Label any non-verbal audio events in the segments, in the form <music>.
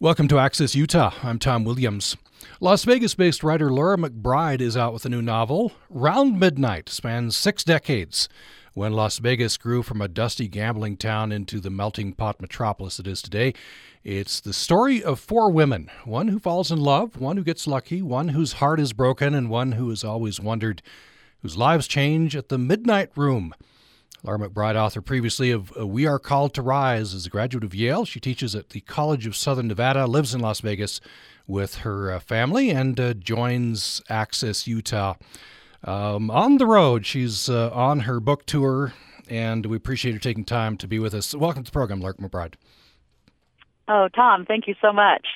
Welcome to Access Utah. I'm Tom Williams. Las Vegas based writer Laura McBride is out with a new novel. Round Midnight spans six decades when Las Vegas grew from a dusty gambling town into the melting pot metropolis it is today. It's the story of four women one who falls in love, one who gets lucky, one whose heart is broken, and one who has always wondered, whose lives change at the midnight room. Laura McBride, author previously of uh, We Are Called to Rise, is a graduate of Yale. She teaches at the College of Southern Nevada, lives in Las Vegas with her uh, family, and uh, joins Access Utah um, on the road. She's uh, on her book tour, and we appreciate her taking time to be with us. Welcome to the program, Laura McBride. Oh, Tom, thank you so much.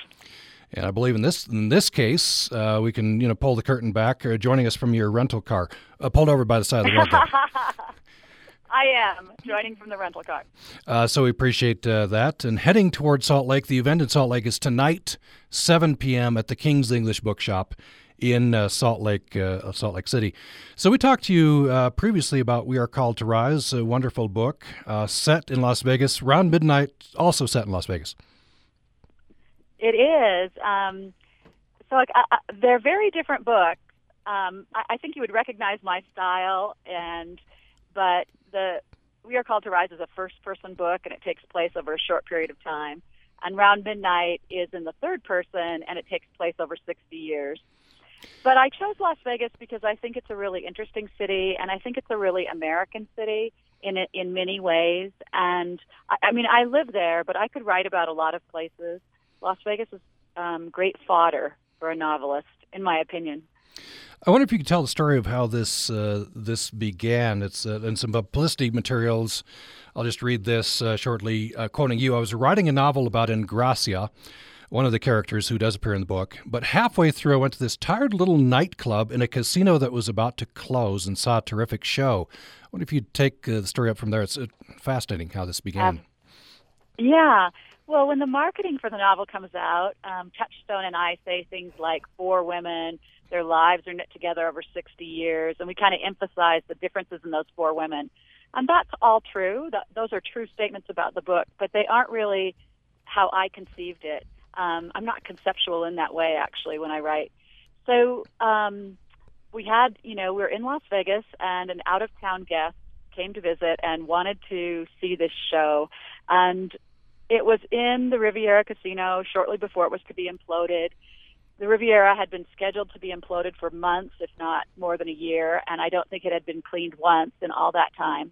And I believe in this in this case, uh, we can you know pull the curtain back. Uh, joining us from your rental car, pulled over by the side of the road. <laughs> I am joining from the rental car. Uh, so we appreciate uh, that. And heading toward Salt Lake, the event in Salt Lake is tonight, 7 p.m. at the King's English Bookshop in uh, Salt Lake, uh, Salt Lake City. So we talked to you uh, previously about We Are Called to Rise, a wonderful book uh, set in Las Vegas, around midnight, also set in Las Vegas. It is. Um, so like, they're very different books. Um, I, I think you would recognize my style and but the We Are Called to Rise is a first person book and it takes place over a short period of time. And Round Midnight is in the third person and it takes place over 60 years. But I chose Las Vegas because I think it's a really interesting city and I think it's a really American city in in many ways. And I, I mean, I live there, but I could write about a lot of places. Las Vegas is um, great fodder for a novelist, in my opinion. I wonder if you could tell the story of how this uh, this began. It's uh, in some publicity materials. I'll just read this uh, shortly, uh, quoting you. I was writing a novel about Engracia, one of the characters who does appear in the book. But halfway through, I went to this tired little nightclub in a casino that was about to close and saw a terrific show. I wonder if you'd take uh, the story up from there. It's uh, fascinating how this began. yeah. Well, when the marketing for the novel comes out, um, Touchstone and I say things like four women their lives are knit together over 60 years, and we kind of emphasize the differences in those four women. And that's all true. That, those are true statements about the book, but they aren't really how I conceived it. Um, I'm not conceptual in that way, actually, when I write. So um, we had, you know, we were in Las Vegas, and an out of town guest came to visit and wanted to see this show. And it was in the Riviera Casino shortly before it was to be imploded the Riviera had been scheduled to be imploded for months, if not more than a year, and I don't think it had been cleaned once in all that time.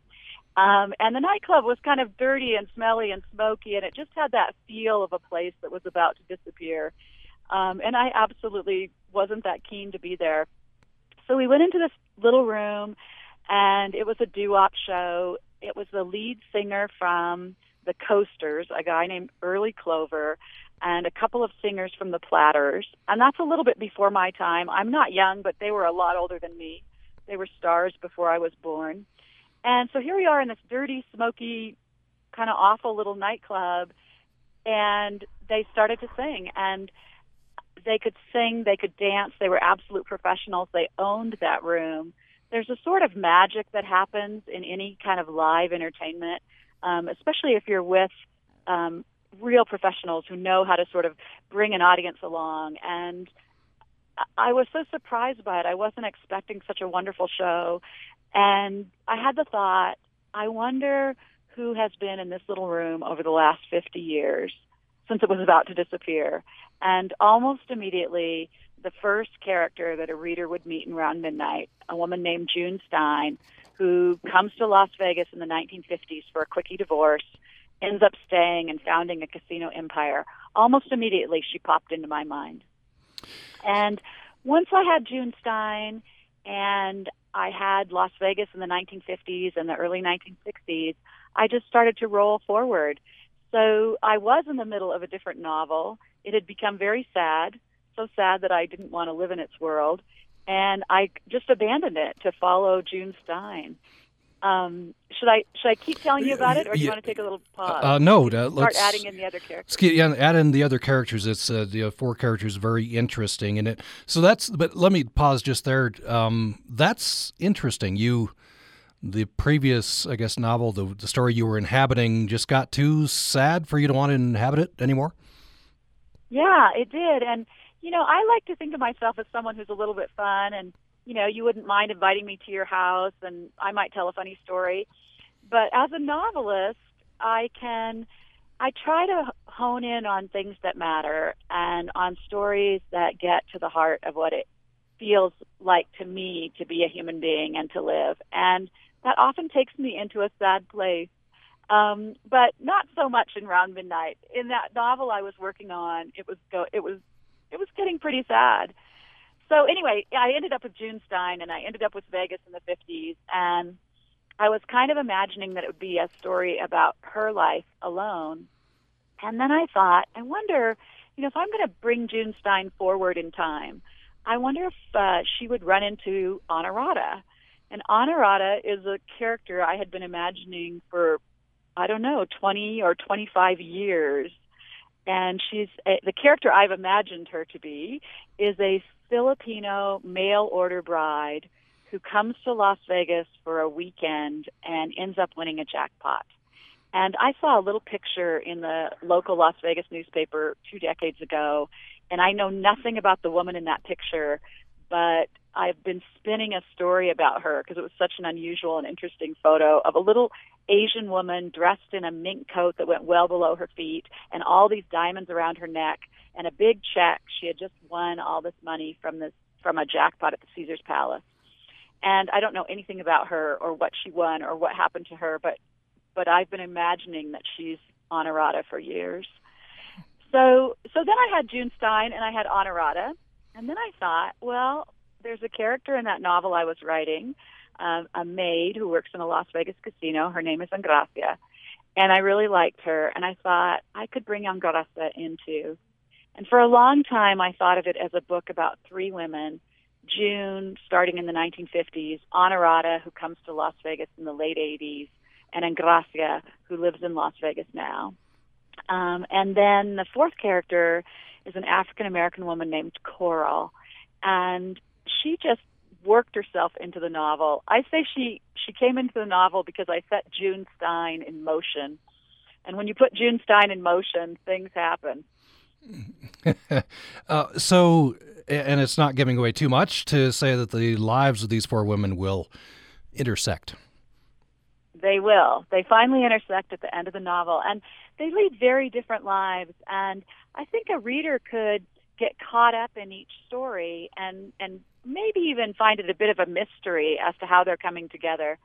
Um, and the nightclub was kind of dirty and smelly and smoky, and it just had that feel of a place that was about to disappear. Um, and I absolutely wasn't that keen to be there. So we went into this little room, and it was a doo-wop show. It was the lead singer from the Coasters, a guy named Early Clover, and a couple of singers from the Platters. And that's a little bit before my time. I'm not young, but they were a lot older than me. They were stars before I was born. And so here we are in this dirty, smoky, kind of awful little nightclub. And they started to sing. And they could sing, they could dance, they were absolute professionals. They owned that room. There's a sort of magic that happens in any kind of live entertainment, um, especially if you're with um, real professionals who know how to sort of bring an audience along. And I was so surprised by it. I wasn't expecting such a wonderful show. And I had the thought, I wonder who has been in this little room over the last 50 years since it was about to disappear. And almost immediately, the first character that a reader would meet in around midnight, a woman named June Stein, who comes to Las Vegas in the 1950s for a quickie divorce ends up staying and founding a casino empire. Almost immediately, she popped into my mind. And once I had June Stein and I had Las Vegas in the 1950s and the early 1960s, I just started to roll forward. So I was in the middle of a different novel. It had become very sad, so sad that I didn't want to live in its world. And I just abandoned it to follow June Stein. Um, should I should I keep telling you about it, or do you want to take a little pause? Uh, no, uh, let's start adding in the other characters. Get, yeah, add in the other characters. It's uh, the four characters very interesting in it. So that's. But let me pause just there. Um, that's interesting. You, the previous, I guess, novel, the, the story you were inhabiting, just got too sad for you to want to inhabit it anymore. Yeah, it did. And, you know, I like to think of myself as someone who's a little bit fun and, you know, you wouldn't mind inviting me to your house and I might tell a funny story. But as a novelist, I can I try to hone in on things that matter and on stories that get to the heart of what it feels like to me to be a human being and to live. And that often takes me into a sad place. Um, but not so much in Round Midnight. In that novel I was working on, it was go it was it was getting pretty sad. So anyway, I ended up with June Stein and I ended up with Vegas in the 50s and I was kind of imagining that it would be a story about her life alone. And then I thought, I wonder, you know, if I'm going to bring June Stein forward in time, I wonder if uh, she would run into Honorata. And Honorata is a character I had been imagining for, I don't know, 20 or 25 years. And she's a, the character I've imagined her to be is a Filipino mail order bride who comes to Las Vegas for a weekend and ends up winning a jackpot. And I saw a little picture in the local Las Vegas newspaper two decades ago, and I know nothing about the woman in that picture, but I've been spinning a story about her because it was such an unusual and interesting photo of a little Asian woman dressed in a mink coat that went well below her feet and all these diamonds around her neck and a big check. She had just won all this money from this from a jackpot at the Caesar's Palace. And I don't know anything about her or what she won or what happened to her, but but I've been imagining that she's Honorata for years. So so then I had June Stein and I had Honorata, and then I thought, well, there's a character in that novel I was writing, um, a maid who works in a Las Vegas casino. Her name is Engracia, and I really liked her, and I thought I could bring Engracia into. And for a long time, I thought of it as a book about three women. June, starting in the 1950s, Honorata, who comes to Las Vegas in the late 80s, and Engracia, who lives in Las Vegas now. Um, and then the fourth character is an African American woman named Coral, and she just worked herself into the novel. I say she she came into the novel because I set June Stein in motion, and when you put June Stein in motion, things happen. <laughs> uh, so, and it's not giving away too much to say that the lives of these four women will intersect. They will. They finally intersect at the end of the novel, and they lead very different lives. And I think a reader could get caught up in each story and and maybe even find it a bit of a mystery as to how they're coming together.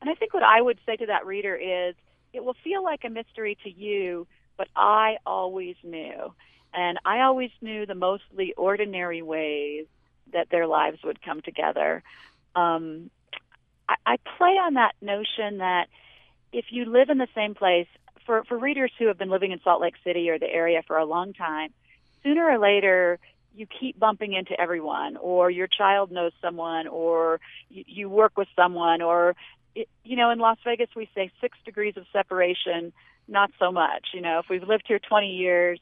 And I think what I would say to that reader is it will feel like a mystery to you, but I always knew. And I always knew the mostly ordinary ways that their lives would come together. Um, I, I play on that notion that if you live in the same place, for, for readers who have been living in Salt Lake City or the area for a long time, sooner or later you keep bumping into everyone, or your child knows someone, or you, you work with someone, or it, you know, in Las Vegas we say six degrees of separation. Not so much. You know, if we've lived here 20 years,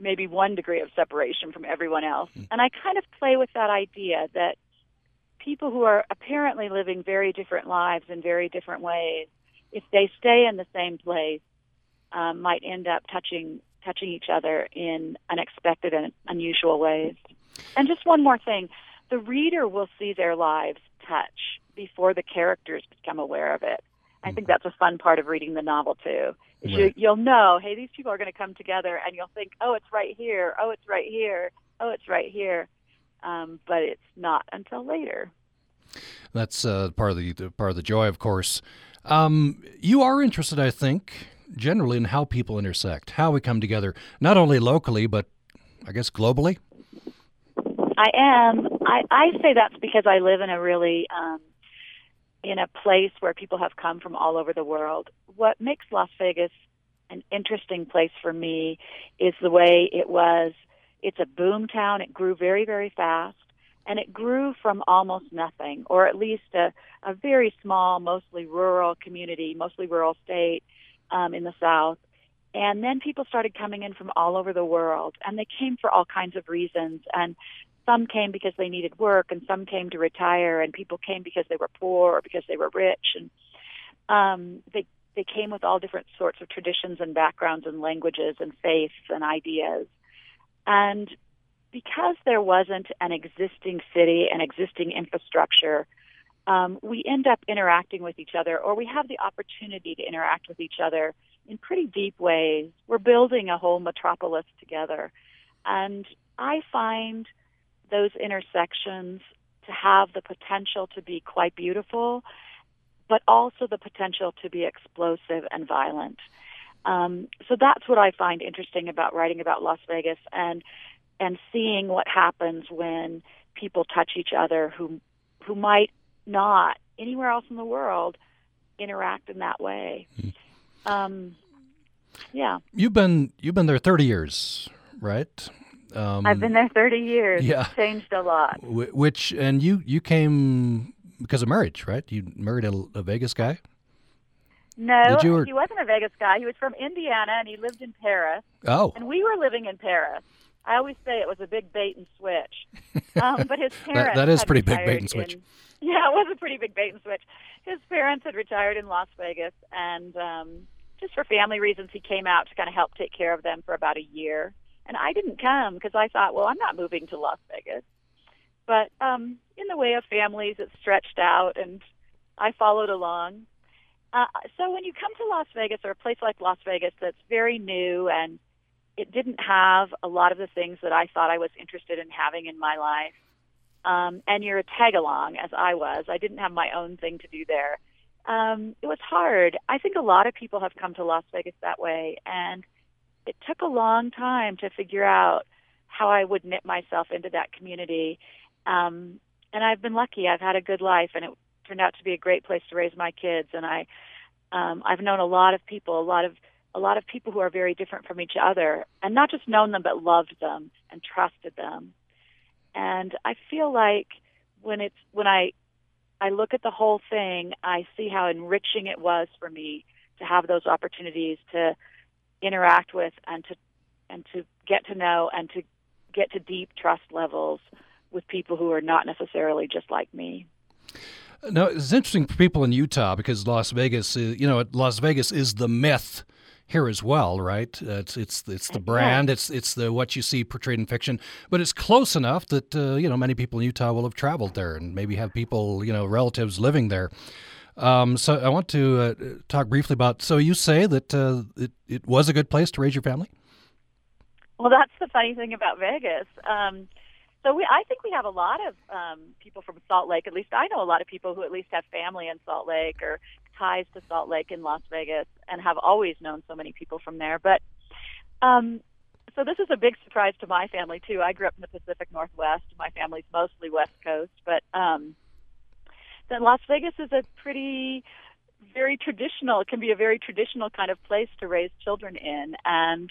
maybe one degree of separation from everyone else. Mm-hmm. And I kind of play with that idea that people who are apparently living very different lives in very different ways, if they stay in the same place, um, might end up touching touching each other in unexpected and unusual ways. And just one more thing, the reader will see their lives touch before the characters become aware of it. I think mm-hmm. that's a fun part of reading the novel too. Right. You, you'll know, hey, these people are going to come together, and you'll think, oh, it's right here, oh, it's right here, oh, it's right here um, but it's not until later. That's uh, part of the, the, part of the joy, of course. Um, you are interested, I think, generally in how people intersect, how we come together, not only locally but I guess globally. I am. I, I say that's because I live in a really um, in a place where people have come from all over the world. What makes Las Vegas an interesting place for me is the way it was it's a boom town. It grew very, very fast. And it grew from almost nothing, or at least a, a very small, mostly rural community, mostly rural state um, in the South. And then people started coming in from all over the world, and they came for all kinds of reasons. And some came because they needed work, and some came to retire, and people came because they were poor or because they were rich. And um, they they came with all different sorts of traditions and backgrounds and languages and faiths and ideas And because there wasn't an existing city, and existing infrastructure, um, we end up interacting with each other, or we have the opportunity to interact with each other in pretty deep ways. We're building a whole metropolis together. And I find those intersections to have the potential to be quite beautiful, but also the potential to be explosive and violent. Um, so that's what I find interesting about writing about Las Vegas and and seeing what happens when people touch each other who who might not anywhere else in the world interact in that way. Mm. Um, yeah. You've been you've been there thirty years, right? Um, I've been there thirty years. Yeah, it's changed a lot. Which and you you came because of marriage, right? You married a, a Vegas guy. No, or... he wasn't a Vegas guy. He was from Indiana and he lived in Paris. Oh. And we were living in Paris. I always say it was a big bait and switch. Um, but his <laughs> parents. that, that is pretty big bait and switch. In, <laughs> yeah, it was a pretty big bait and switch. His parents had retired in Las Vegas, and um, just for family reasons, he came out to kind of help take care of them for about a year. And I didn't come because I thought, well, I'm not moving to Las Vegas. But um, in the way of families, it stretched out, and I followed along. Uh, so when you come to Las Vegas or a place like Las Vegas that's very new and it didn't have a lot of the things that I thought I was interested in having in my life, um, and you're a tag along as I was, I didn't have my own thing to do there. Um, it was hard. I think a lot of people have come to Las Vegas that way, and it took a long time to figure out how I would knit myself into that community. Um, and I've been lucky. I've had a good life, and it turned out to be a great place to raise my kids. And I, um, I've known a lot of people, a lot of a lot of people who are very different from each other, and not just known them, but loved them and trusted them. And I feel like when it's when I I look at the whole thing, I see how enriching it was for me to have those opportunities to interact with and to and to get to know and to get to deep trust levels with people who are not necessarily just like me. Now, it's interesting for people in Utah because Las Vegas, is, you know, Las Vegas is the myth here as well, right? Uh, it's it's it's the brand, it's it's the what you see portrayed in fiction, but it's close enough that uh, you know many people in Utah will have traveled there and maybe have people you know relatives living there. Um, so I want to uh, talk briefly about. So you say that uh, it it was a good place to raise your family. Well, that's the funny thing about Vegas. Um, so we, I think we have a lot of um, people from Salt Lake. At least I know a lot of people who at least have family in Salt Lake or ties to Salt Lake in Las Vegas, and have always known so many people from there. But um, so this is a big surprise to my family too. I grew up in the Pacific Northwest. My family's mostly West Coast, but um, then Las Vegas is a pretty very traditional. It can be a very traditional kind of place to raise children in, and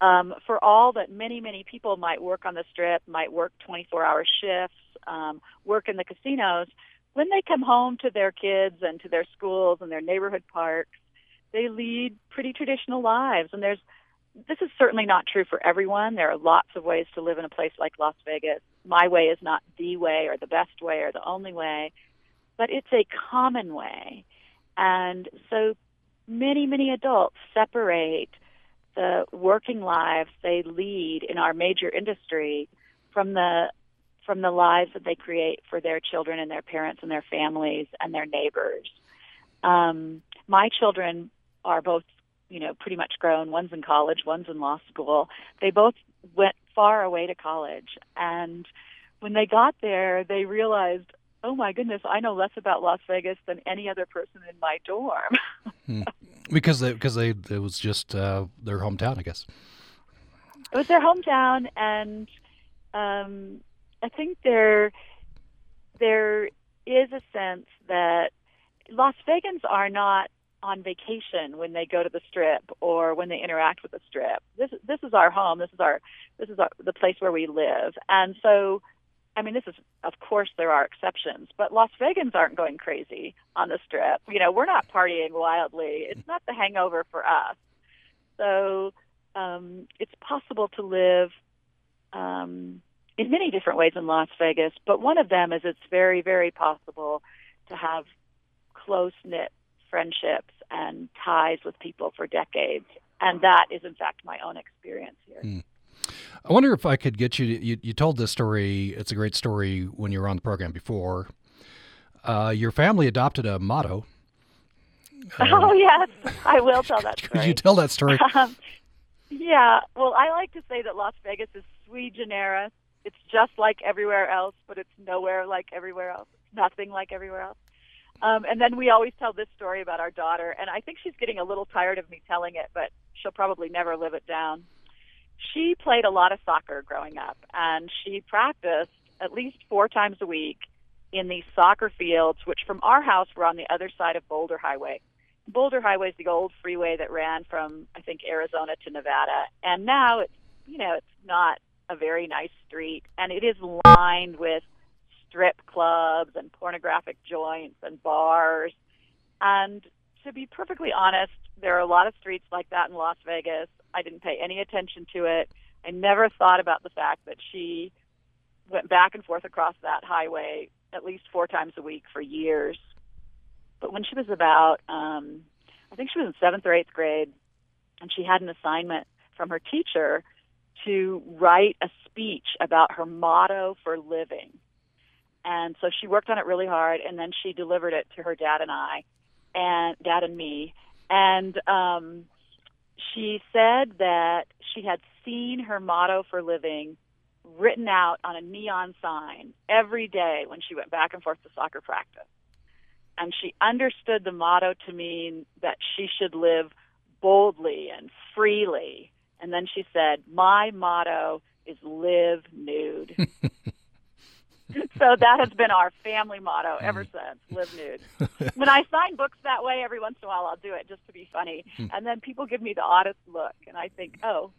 um, for all that many, many people might work on the strip, might work 24 hour shifts, um, work in the casinos, when they come home to their kids and to their schools and their neighborhood parks, they lead pretty traditional lives. And there's, this is certainly not true for everyone. There are lots of ways to live in a place like Las Vegas. My way is not the way or the best way or the only way, but it's a common way. And so many, many adults separate the working lives they lead in our major industry from the from the lives that they create for their children and their parents and their families and their neighbors. Um, my children are both, you know, pretty much grown. One's in college, one's in law school. They both went far away to college, and when they got there, they realized, oh my goodness, I know less about Las Vegas than any other person in my dorm. <laughs> hmm because they because they it was just uh, their hometown, I guess. It was their hometown, and um, I think there there is a sense that Las Vegans are not on vacation when they go to the strip or when they interact with the strip. This this is our home. This is our this is our, the place where we live, and so I mean, this is, of course, there are exceptions, but Las Vegans aren't going crazy on the strip. You know, we're not partying wildly. It's not the hangover for us. So um, it's possible to live um, in many different ways in Las Vegas, but one of them is it's very, very possible to have close knit friendships and ties with people for decades. And that is, in fact, my own experience here. Mm. I wonder if I could get you, to, you. You told this story. It's a great story when you were on the program before. Uh, your family adopted a motto. Uh, <laughs> oh yes, I will tell that <laughs> story. Could you tell that story? <laughs> Um, yeah. Well, I like to say that Las Vegas is sui generis. It's just like everywhere else, but it's nowhere like everywhere else. Nothing like everywhere else. Um, and then we always tell this story about our daughter, and I think she's getting a little tired of me telling it, but she'll probably never live it down. She played a lot of soccer growing up, and she practiced at least four times a week in these soccer fields, which from our house were on the other side of Boulder Highway. Boulder Highway is the old freeway that ran from I think Arizona to Nevada, and now it's you know it's not a very nice street, and it is lined with strip clubs and pornographic joints and bars. And to be perfectly honest, there are a lot of streets like that in Las Vegas. I didn't pay any attention to it. I never thought about the fact that she went back and forth across that highway at least four times a week for years. But when she was about, um, I think she was in seventh or eighth grade, and she had an assignment from her teacher to write a speech about her motto for living. And so she worked on it really hard, and then she delivered it to her dad and I, and dad and me. And um, she said that she had seen her motto for living written out on a neon sign every day when she went back and forth to soccer practice. And she understood the motto to mean that she should live boldly and freely. And then she said, My motto is live nude. <laughs> <laughs> so that has been our family motto ever since live nude when i sign books that way every once in a while i'll do it just to be funny hmm. and then people give me the oddest look and i think oh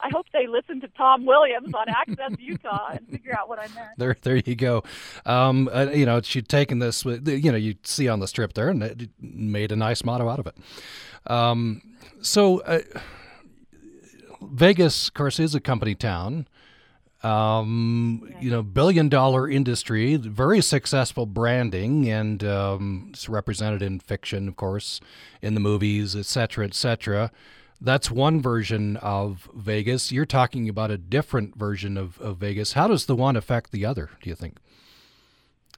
I hope they listen to Tom Williams on Access Utah and figure out what I meant. There, there you go. Um, uh, you know, she'd taken this. You know, you see on the strip there, and it made a nice motto out of it. Um, so, uh, Vegas, of course, is a company town. Um, you know, billion dollar industry, very successful branding, and um, it's represented in fiction, of course, in the movies, et cetera, et cetera. That's one version of Vegas. You're talking about a different version of, of Vegas. How does the one affect the other, do you think?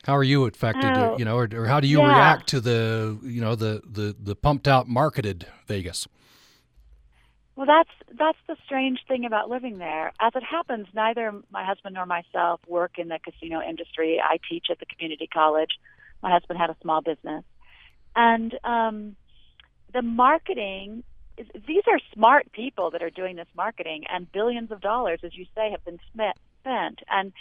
How are you affected, oh, you know, or, or, how do you yeah. react to the, you know, the, the, the pumped out marketed Vegas? Well, that's that's the strange thing about living there. As it happens, neither my husband nor myself work in the casino industry. I teach at the community college. My husband had a small business, and um, the marketing. These are smart people that are doing this marketing, and billions of dollars, as you say, have been spent. And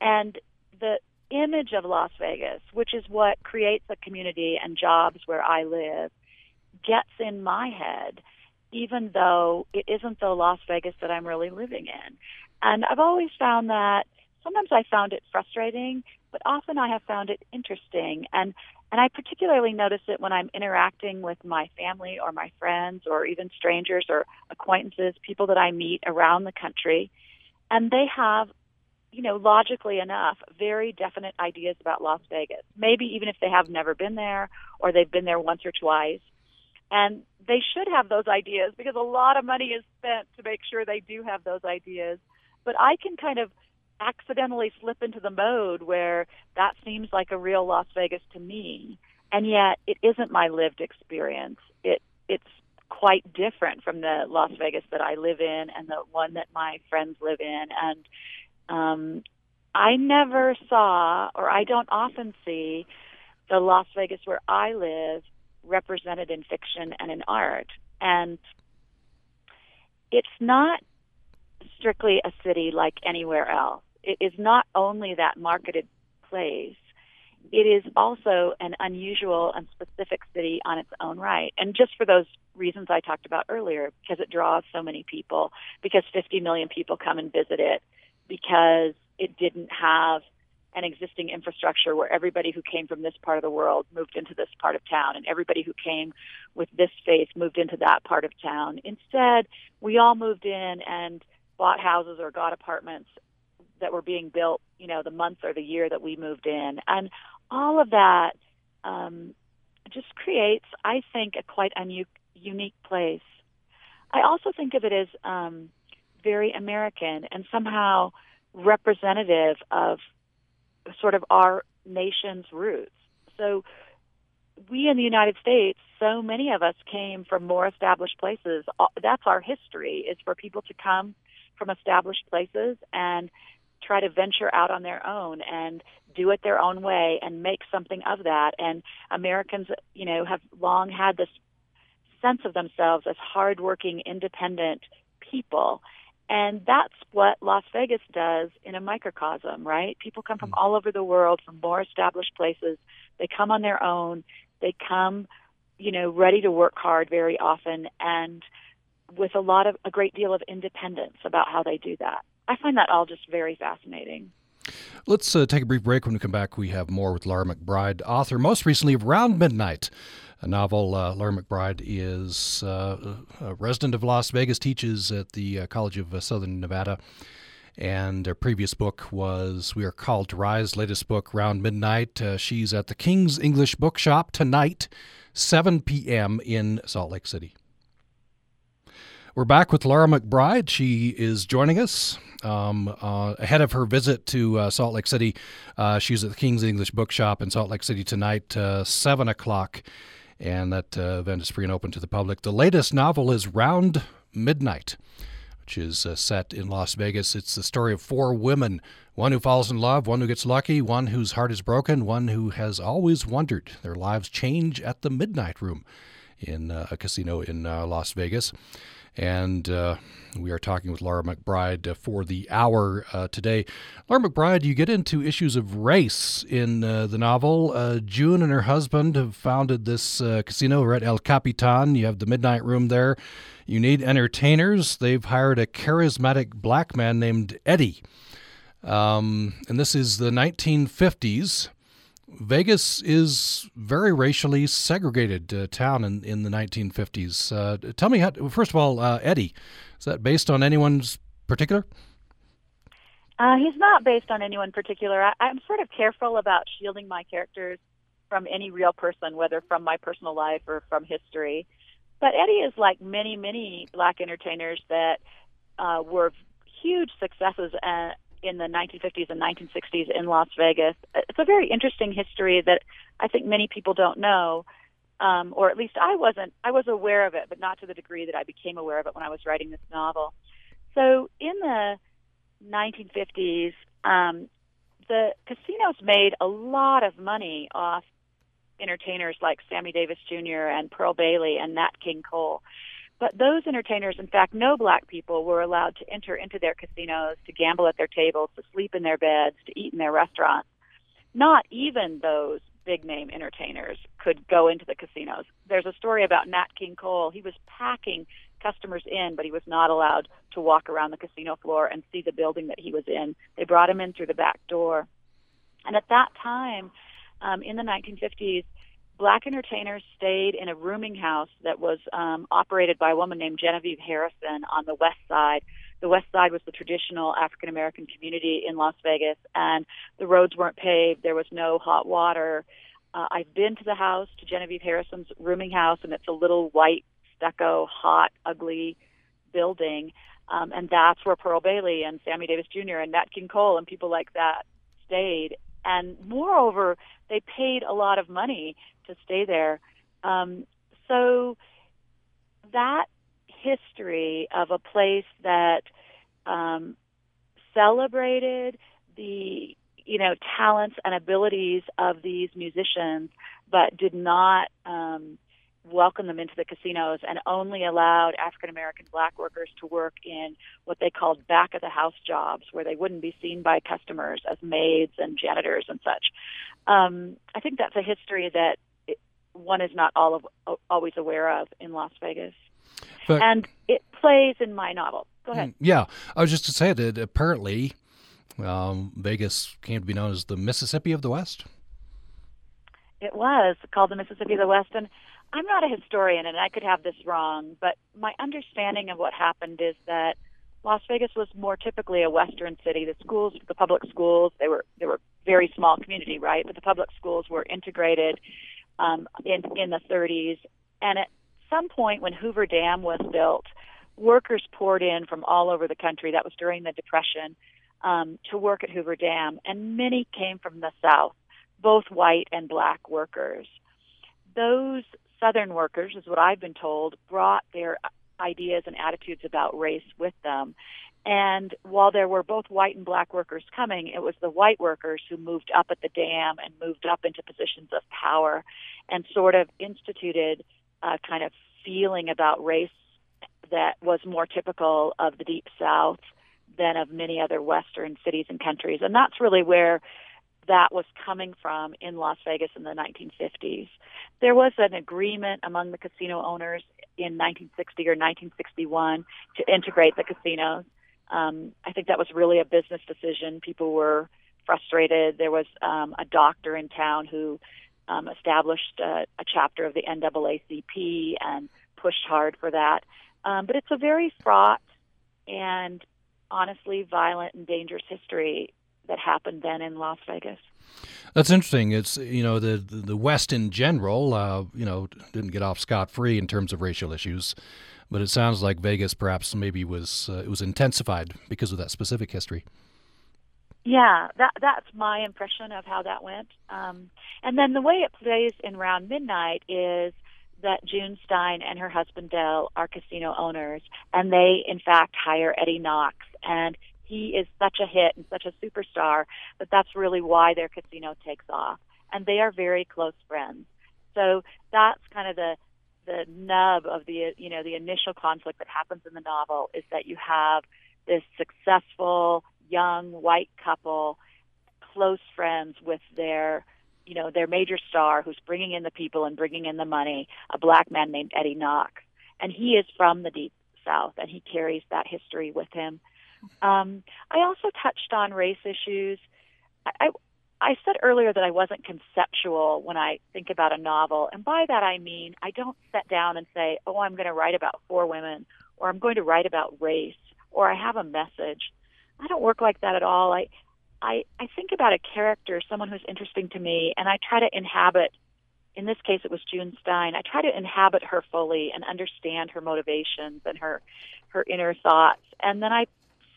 and the image of Las Vegas, which is what creates a community and jobs where I live, gets in my head even though it isn't the Las Vegas that I'm really living in. And I've always found that sometimes I found it frustrating, but often I have found it interesting. And and I particularly notice it when I'm interacting with my family or my friends or even strangers or acquaintances, people that I meet around the country, and they have you know, logically enough, very definite ideas about Las Vegas. Maybe even if they have never been there or they've been there once or twice. And they should have those ideas because a lot of money is spent to make sure they do have those ideas. But I can kind of accidentally slip into the mode where that seems like a real Las Vegas to me, and yet it isn't my lived experience. It it's quite different from the Las Vegas that I live in and the one that my friends live in, and um, I never saw, or I don't often see, the Las Vegas where I live represented in fiction and in art. And it's not strictly a city like anywhere else. It is not only that marketed place, it is also an unusual and specific city on its own right. And just for those reasons I talked about earlier, because it draws so many people, because 50 million people come and visit it, because it didn't have an existing infrastructure where everybody who came from this part of the world moved into this part of town and everybody who came with this faith moved into that part of town. Instead, we all moved in and bought houses or got apartments that were being built, you know, the month or the year that we moved in. And all of that um, just creates, I think, a quite un- unique place. I also think of it as um, very American and somehow representative of sort of our nation's roots. So we in the United States, so many of us came from more established places. Uh, that's our history is for people to come from established places and try to venture out on their own and do it their own way and make something of that. And Americans, you know, have long had this sense of themselves as hardworking, independent people. And that's what Las Vegas does in a microcosm, right? People come from hmm. all over the world, from more established places. They come on their own. They come, you know, ready to work hard very often and with a lot of a great deal of independence about how they do that. I find that all just very fascinating. Let's uh, take a brief break. When we come back, we have more with Laura McBride, author most recently of Round Midnight, novel. Uh, Laura McBride is uh, a resident of Las Vegas, teaches at the uh, College of uh, Southern Nevada. And her previous book was We Are Called to Rise, latest book, Round Midnight. Uh, she's at the King's English Bookshop tonight, 7 p.m. in Salt Lake City. We're back with Laura McBride. She is joining us um, uh, ahead of her visit to uh, Salt Lake City. Uh, she's at the King's English Bookshop in Salt Lake City tonight, uh, 7 o'clock, and that uh, event is free and open to the public. The latest novel is Round Midnight, which is uh, set in Las Vegas. It's the story of four women one who falls in love, one who gets lucky, one whose heart is broken, one who has always wondered. Their lives change at the Midnight Room in a casino in Las Vegas. And uh, we are talking with Laura McBride uh, for the hour uh, today. Laura McBride, you get into issues of race in uh, the novel. Uh, June and her husband have founded this uh, casino. At El Capitan. You have the Midnight Room there. You need entertainers. They've hired a charismatic black man named Eddie. Um, and this is the 1950s. Vegas is very racially segregated uh, town in, in the 1950s. Uh, tell me, how, first of all, uh, Eddie, is that based on anyone's particular? Uh, he's not based on anyone particular. I, I'm sort of careful about shielding my characters from any real person, whether from my personal life or from history. But Eddie is like many, many black entertainers that uh, were huge successes and, uh, in the 1950s and 1960s in Las Vegas. It's a very interesting history that I think many people don't know, um, or at least I wasn't. I was aware of it, but not to the degree that I became aware of it when I was writing this novel. So in the 1950s, um, the casinos made a lot of money off entertainers like Sammy Davis Jr. and Pearl Bailey and Nat King Cole. But those entertainers, in fact, no black people were allowed to enter into their casinos, to gamble at their tables, to sleep in their beds, to eat in their restaurants. Not even those big name entertainers could go into the casinos. There's a story about Nat King Cole. He was packing customers in, but he was not allowed to walk around the casino floor and see the building that he was in. They brought him in through the back door. And at that time, um, in the 1950s, black entertainers stayed in a rooming house that was um, operated by a woman named Genevieve Harrison on the west side. The west side was the traditional African American community in Las Vegas, and the roads weren't paved. There was no hot water. Uh, I've been to the house, to Genevieve Harrison's rooming house, and it's a little white stucco, hot, ugly building. Um, and that's where Pearl Bailey and Sammy Davis Jr. and Nat King Cole and people like that stayed. And moreover, they paid a lot of money to stay there. Um, so that history of a place that um, celebrated the you know talents and abilities of these musicians, but did not um, welcome them into the casinos and only allowed African American black workers to work in what they called back of the house jobs, where they wouldn't be seen by customers as maids and janitors and such. Um, I think that's a history that one is not all of, always aware of in Las Vegas. But, and it plays in my novel. Go ahead. Mm, yeah, I was just to say that apparently um, Vegas came to be known as the Mississippi of the West. It was called the Mississippi of the West, and I'm not a historian, and I could have this wrong, but my understanding of what happened is that Las Vegas was more typically a Western city. The schools, the public schools, they were they were very small community, right? But the public schools were integrated um, in in the 30s, and at some point when Hoover Dam was built, workers poured in from all over the country. That was during the Depression um, to work at Hoover Dam, and many came from the South, both white and black workers. Those Southern workers, is what I've been told, brought their ideas and attitudes about race with them. And while there were both white and black workers coming, it was the white workers who moved up at the dam and moved up into positions of power and sort of instituted a kind of feeling about race that was more typical of the Deep South than of many other Western cities and countries. And that's really where that was coming from in Las Vegas in the 1950s. There was an agreement among the casino owners in 1960 or 1961 to integrate the casinos. Um, I think that was really a business decision. People were frustrated. There was um, a doctor in town who um, established a, a chapter of the NAACP and pushed hard for that. Um, but it's a very fraught and honestly violent and dangerous history that happened then in Las Vegas. That's interesting. It's you know the the West in general, uh, you know, didn't get off scot free in terms of racial issues, but it sounds like Vegas perhaps maybe was uh, it was intensified because of that specific history. Yeah, that that's my impression of how that went. Um, and then the way it plays in Round Midnight is that June Stein and her husband Dell are casino owners, and they in fact hire Eddie Knox, and he is such a hit and such a superstar that that's really why their casino takes off, and they are very close friends. So that's kind of the the nub of the you know the initial conflict that happens in the novel is that you have this successful young white couple, close friends with their, you know, their major star who's bringing in the people and bringing in the money, a black man named Eddie Knox. And he is from the Deep South and he carries that history with him. Um, I also touched on race issues. I, I, said earlier that I wasn't conceptual when I think about a novel, and by that I mean I don't sit down and say, "Oh, I'm going to write about four women," or "I'm going to write about race," or "I have a message." I don't work like that at all. I I I think about a character, someone who's interesting to me, and I try to inhabit in this case it was June Stein. I try to inhabit her fully and understand her motivations and her her inner thoughts. And then I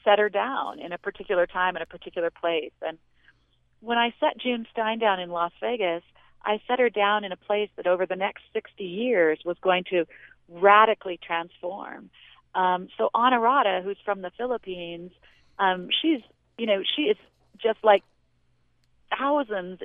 set her down in a particular time in a particular place. And when I set June Stein down in Las Vegas, I set her down in a place that over the next 60 years was going to radically transform. Um, so Honorata, who's from the Philippines, um, she's, you know, she is just like thousands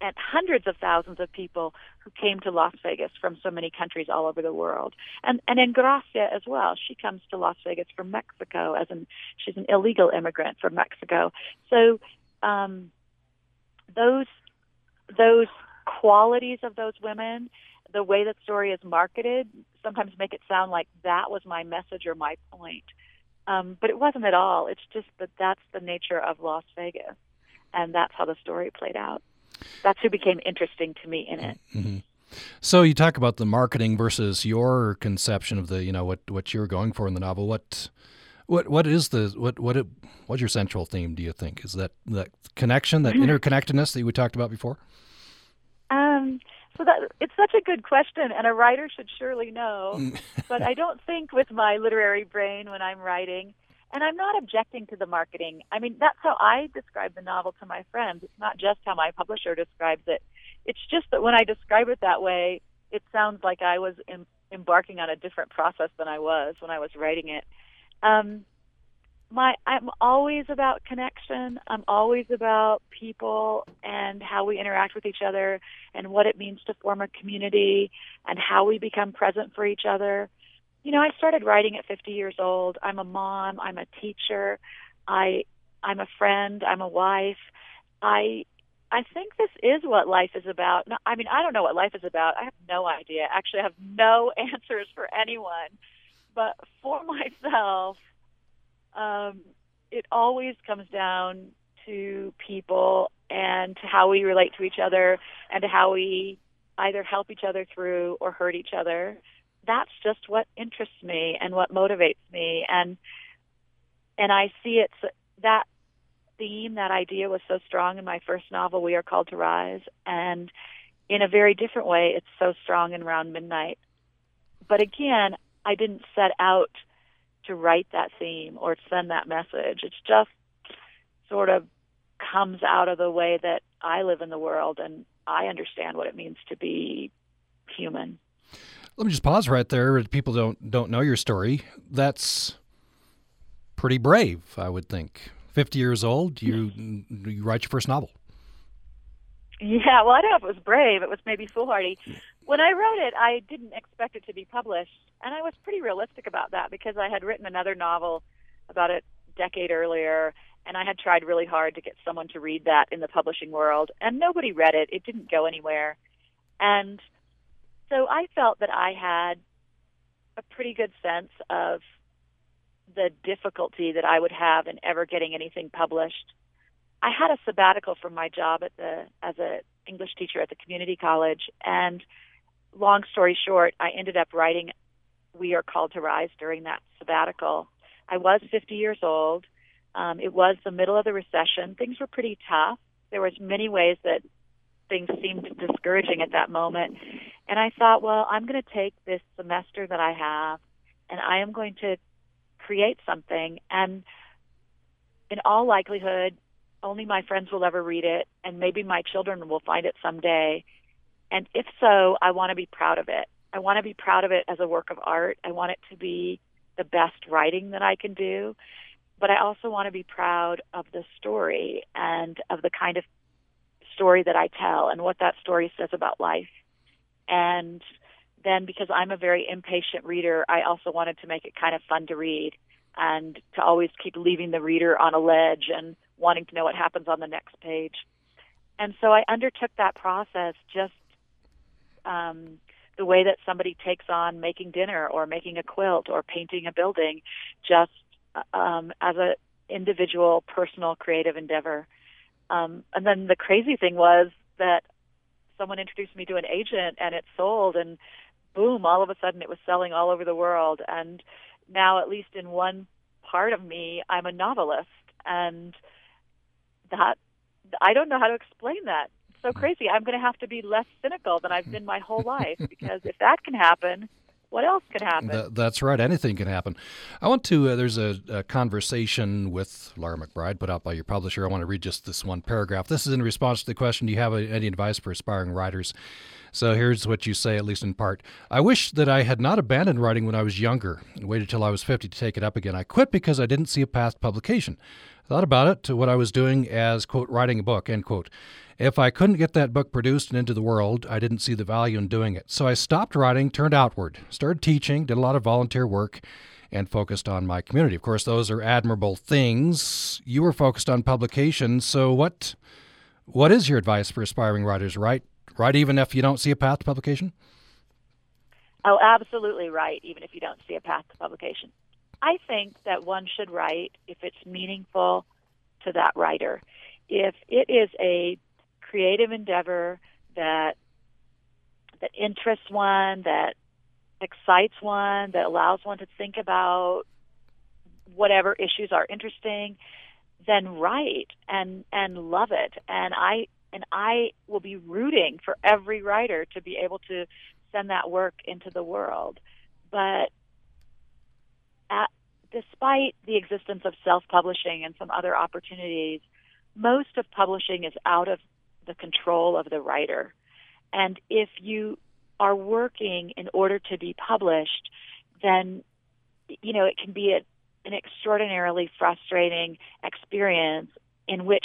and hundreds of thousands of people who came to Las Vegas from so many countries all over the world. And and Engracia as well. She comes to Las Vegas from Mexico as an she's an illegal immigrant from Mexico. So um, those those qualities of those women, the way that story is marketed, sometimes make it sound like that was my message or my point. Um, but it wasn't at all. It's just that that's the nature of Las Vegas, and that's how the story played out. That's who became interesting to me in it. Mm-hmm. So you talk about the marketing versus your conception of the, you know, what what you're going for in the novel. What what what is the what what it, what's your central theme? Do you think is that that connection, that interconnectedness that we talked about before? Um, so that it's such a good question, and a writer should surely know. Mm. <laughs> but I don't think with my literary brain when I'm writing, and I'm not objecting to the marketing. I mean, that's how I describe the novel to my friends. It's not just how my publisher describes it. It's just that when I describe it that way, it sounds like I was em- embarking on a different process than I was when I was writing it. Um, my I'm always about connection. I'm always about people and how we interact with each other and what it means to form a community and how we become present for each other. You know, I started writing at 50 years old. I'm a mom, I'm a teacher, I I'm a friend, I'm a wife. I I think this is what life is about. I mean, I don't know what life is about. I have no idea. Actually, I have no <laughs> answers for anyone. But for <laughs> myself, um, it always comes down to people and to how we relate to each other and to how we either help each other through or hurt each other. That's just what interests me and what motivates me and and I see it that theme, that idea was so strong in my first novel, We Are Called to Rise, and in a very different way, it's so strong in Round Midnight. But again, I didn't set out to write that theme or send that message. It's just sort of comes out of the way that I live in the world and I understand what it means to be human. Let me just pause right there. People don't don't know your story. That's pretty brave, I would think. Fifty years old, you <laughs> you write your first novel. Yeah, well, I don't know if it was brave. It was maybe foolhardy. When I wrote it, I didn't expect it to be published, and I was pretty realistic about that because I had written another novel about a decade earlier, and I had tried really hard to get someone to read that in the publishing world, and nobody read it. It didn't go anywhere, and so I felt that I had a pretty good sense of the difficulty that I would have in ever getting anything published. I had a sabbatical from my job at the as a English teacher at the community college and long story short, I ended up writing We Are Called to Rise during that sabbatical. I was 50 years old. Um, it was the middle of the recession. Things were pretty tough. There was many ways that things seemed discouraging at that moment. And I thought, well, I'm going to take this semester that I have and I am going to create something. And in all likelihood, only my friends will ever read it, and maybe my children will find it someday. And if so, I want to be proud of it. I want to be proud of it as a work of art. I want it to be the best writing that I can do. But I also want to be proud of the story and of the kind of story that I tell and what that story says about life. And then because I'm a very impatient reader, I also wanted to make it kind of fun to read and to always keep leaving the reader on a ledge and wanting to know what happens on the next page. And so I undertook that process just um, the way that somebody takes on making dinner or making a quilt or painting a building, just um, as an individual, personal, creative endeavor. Um, and then the crazy thing was that someone introduced me to an agent and it sold and boom all of a sudden it was selling all over the world. And now at least in one part of me i'm a novelist. And that i don't know how to explain that so hmm. crazy i'm going to have to be less cynical than i've <laughs> been my whole life because if that can happen what else could happen? That, that's right. Anything can happen. I want to. Uh, there's a, a, conversation with Laura McBride put out by your publisher. I want to read just this one paragraph. This is in response to the question: Do you have a, any advice for aspiring writers? So here's what you say, at least in part. I wish that I had not abandoned writing when I was younger and waited till I was 50 to take it up again. I quit because I didn't see a path to publication. I thought about it to what I was doing as, quote, writing a book, end quote. If I couldn't get that book produced and into the world, I didn't see the value in doing it. So I stopped writing, turned outward, started teaching, did a lot of volunteer work, and focused on my community. Of course, those are admirable things. You were focused on publication. So what what is your advice for aspiring writers? Write write even if you don't see a path to publication? Oh, absolutely right, even if you don't see a path to publication. I think that one should write if it's meaningful to that writer. If it is a creative endeavor that that interests one, that excites one, that allows one to think about whatever issues are interesting, then write and and love it. And I and I will be rooting for every writer to be able to send that work into the world. But at, despite the existence of self-publishing and some other opportunities, most of publishing is out of the control of the writer. And if you are working in order to be published, then you know it can be a, an extraordinarily frustrating experience in which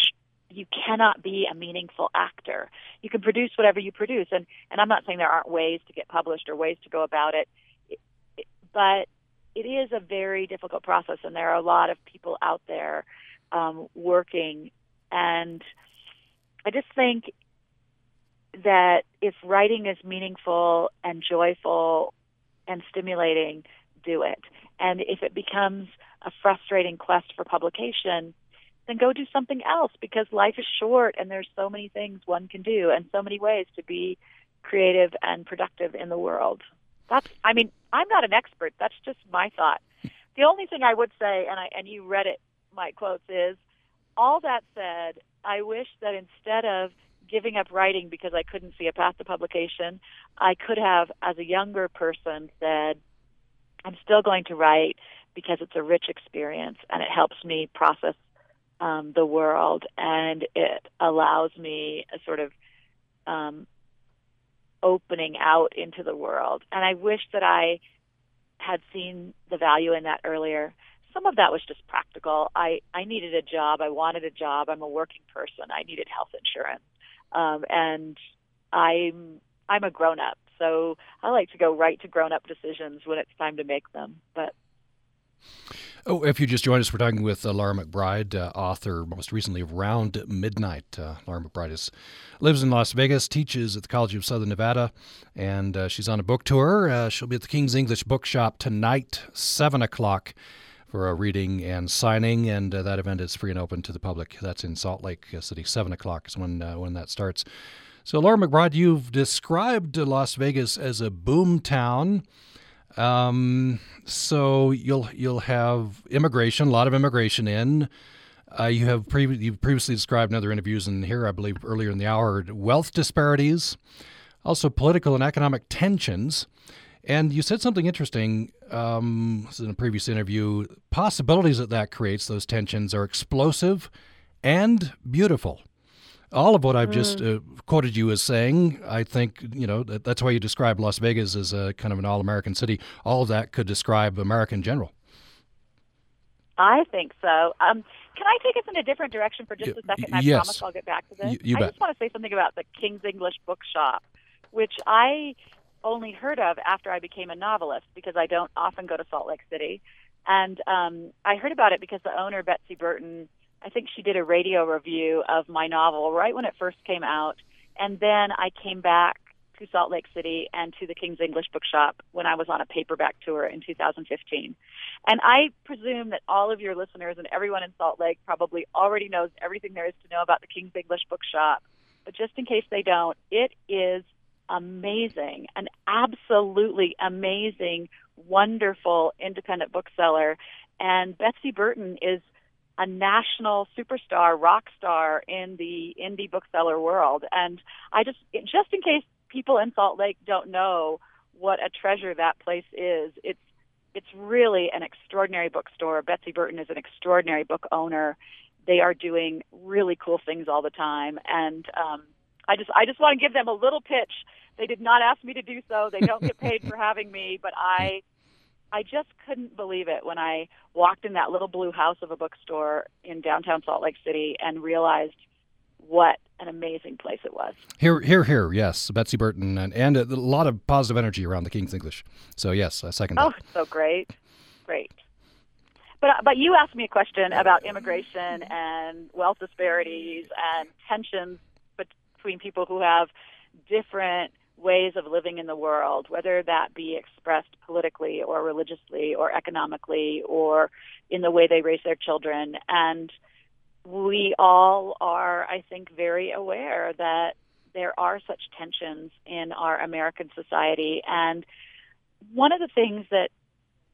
you cannot be a meaningful actor. You can produce whatever you produce, and and I'm not saying there aren't ways to get published or ways to go about it, but it is a very difficult process, and there are a lot of people out there um, working and I just think that if writing is meaningful and joyful and stimulating, do it. And if it becomes a frustrating quest for publication, then go do something else because life is short and there's so many things one can do and so many ways to be creative and productive in the world. That's I mean, I'm not an expert. That's just my thought. The only thing I would say and I and you read it my quotes is all that said, I wish that instead of giving up writing because I couldn't see a path to publication, I could have, as a younger person, said, I'm still going to write because it's a rich experience and it helps me process um, the world and it allows me a sort of um, opening out into the world. And I wish that I had seen the value in that earlier. Some of that was just practical. I, I needed a job. I wanted a job. I'm a working person. I needed health insurance. Um, and I'm I'm a grown up, so I like to go right to grown up decisions when it's time to make them. But Oh, if you just joined us, we're talking with uh, Laura McBride, uh, author most recently of Round Midnight. Uh, Laura McBride is, lives in Las Vegas, teaches at the College of Southern Nevada, and uh, she's on a book tour. Uh, she'll be at the King's English Bookshop tonight, 7 o'clock, for a reading and signing, and uh, that event is free and open to the public. That's in Salt Lake City. 7 o'clock is when, when that starts. So, Laura McBride, you've described Las Vegas as a boom town. Um, so you'll you'll have immigration, a lot of immigration in. Uh, you have pre- you've previously described in other interviews and here, I believe, earlier in the hour, wealth disparities, also political and economic tensions. And you said something interesting um, in a previous interview. Possibilities that that creates, those tensions, are explosive and beautiful all of what I've mm. just uh, quoted you as saying, I think you know that, that's why you describe Las Vegas as a kind of an all-American city. All of that could describe America in general. I think so. Um, can I take us in a different direction for just a second? I yes. promise I'll get back to this. You, you I bet. just want to say something about the King's English Bookshop, which I only heard of after I became a novelist because I don't often go to Salt Lake City. And um, I heard about it because the owner, Betsy Burton, I think she did a radio review of my novel right when it first came out. And then I came back to Salt Lake City and to the King's English Bookshop when I was on a paperback tour in 2015. And I presume that all of your listeners and everyone in Salt Lake probably already knows everything there is to know about the King's English Bookshop. But just in case they don't, it is amazing, an absolutely amazing, wonderful independent bookseller. And Betsy Burton is a national superstar, rock star in the indie bookseller world. And I just, just in case people in Salt Lake don't know what a treasure that place is, it's it's really an extraordinary bookstore. Betsy Burton is an extraordinary book owner. They are doing really cool things all the time, and um, I just I just want to give them a little pitch. They did not ask me to do so. They don't get paid for having me, but I I just couldn't believe it when I walked in that little blue house of a bookstore in downtown Salt Lake City and realized what an amazing place it was. Here, here, here. Yes, Betsy Burton, and, and a, lot of positive energy around the King's English. So yes, I second that. Oh, so great, great. But but you asked me a question about immigration and wealth disparities and tensions between people who have different ways of living in the world, whether that be expressed politically or religiously or economically or in the way they raise their children. And we all are, I think, very aware that there are such tensions in our American society. And one of the things that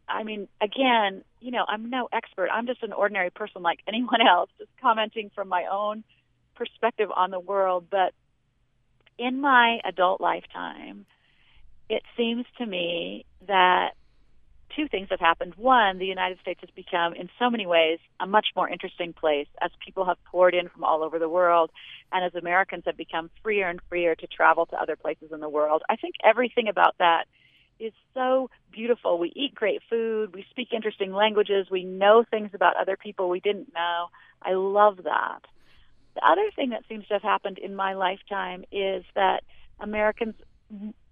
I mean, again, you know, I'm no expert. I'm just an ordinary person like anyone <laughs> else, just commenting from my own perspective on the world. But in my adult lifetime, it seems to me that two things have happened. One, the United States has become, in so many ways, a much more interesting place as people have poured in from all over the world and as Americans have become freer and freer to travel to other places in the world. I think everything about that is so beautiful. We eat great food, we speak interesting languages, we know things about other people we didn't know. I love that. The other thing that seems to have happened in my lifetime is that Americans,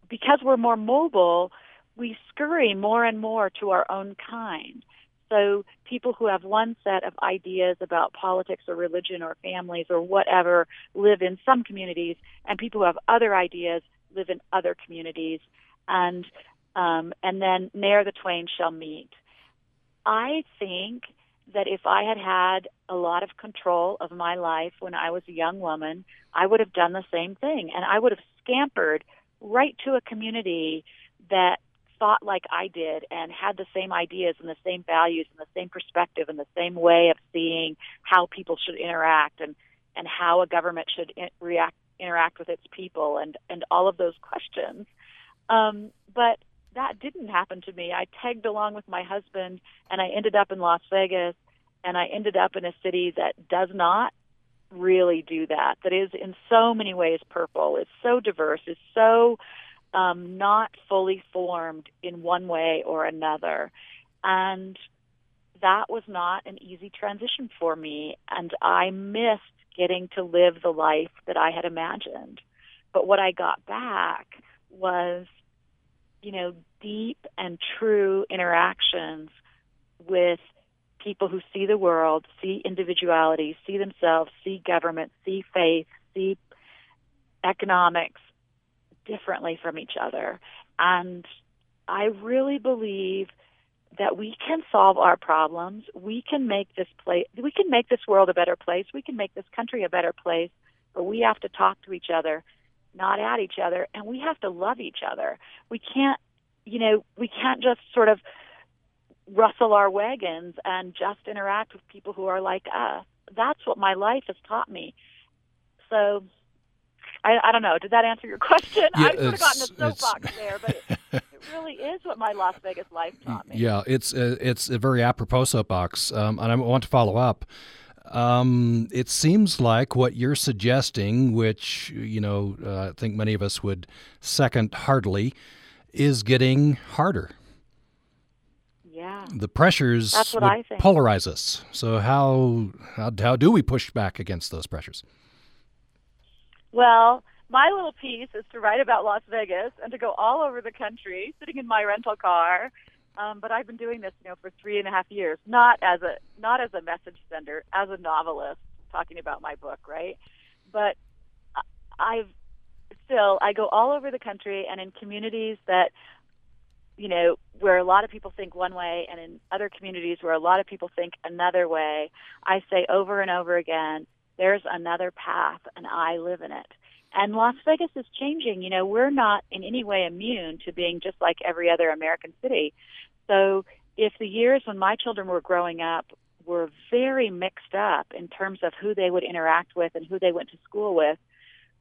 because we're more mobile, we scurry more and more to our own kind. So people who have one set of ideas about politics or religion or families or whatever live in some communities, and people who have other ideas live in other communities, and um, and then ne'er the twain shall meet. I think that if I had had a lot of control of my life when I was a young woman, I would have done the same thing. And I would have scampered right to a community that thought like I did and had the same ideas and the same values and the same perspective and the same way of seeing how people should interact and, and how a government should in, react, interact with its people and, and all of those questions. Um, but that didn't happen to me. I tagged along with my husband and I ended up in Las Vegas and I ended up in a city that does not really do that, that is in so many ways purple, it's so diverse, it's so um, not fully formed in one way or another. And that was not an easy transition for me. And I missed getting to live the life that I had imagined. But what I got back was, you know, deep and true interactions with people who see the world, see individuality, see themselves, see government, see faith, see economics differently from each other. And I really believe that we can solve our problems. We can make this place, we can make this world a better place. We can make this country a better place. But we have to talk to each other, not at each other, and we have to love each other. We can't, you know, we can't just sort of rustle our wagons and just interact with people who are like us. That's what my life has taught me. So I, I don't know. Did that answer your question? Yeah, I sort of got in a soapbox there, but it, it, really is what my Las Vegas life taught me. Yeah, it's uh, it's a very apropos soapbox, um, and I want to follow up. Um, it seems like what you're suggesting, which you know, uh, I think many of us would second heartily, is getting harder. Yeah. The pressures That's what I think. polarize us. So how, how how do we push back against those pressures? Well, my little piece is to write about Las Vegas and to go all over the country, sitting in my rental car. Um, but I've been doing this, you know, for three and a half years, not as a not as a message sender, as a novelist, talking about my book, right? But I've still I go all over the country and in communities that you know, where a lot of people think one way and in other communities where a lot of people think another way, I say over and over again, there's another path and I live in it. And Las Vegas is changing. You know, we're not in any way immune to being just like every other American city. So if the years when my children were growing up were very mixed up in terms of who they would interact with and who they went to school with,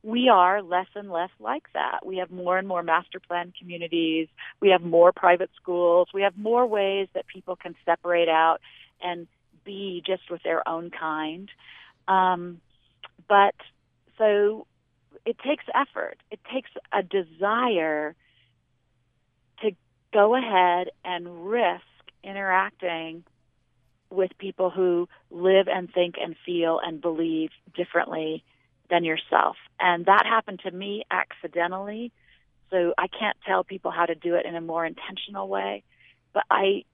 we are less and less like that. We have more and more master plan communities. We have more private schools. We have more ways that people can separate out and be just with their own kind. Um, but so it takes effort. It takes a desire to go ahead and risk interacting with people who live and think and feel and believe differently than yourself. And that happened to me accidentally. So I can't tell people how to do it in a more intentional way, but I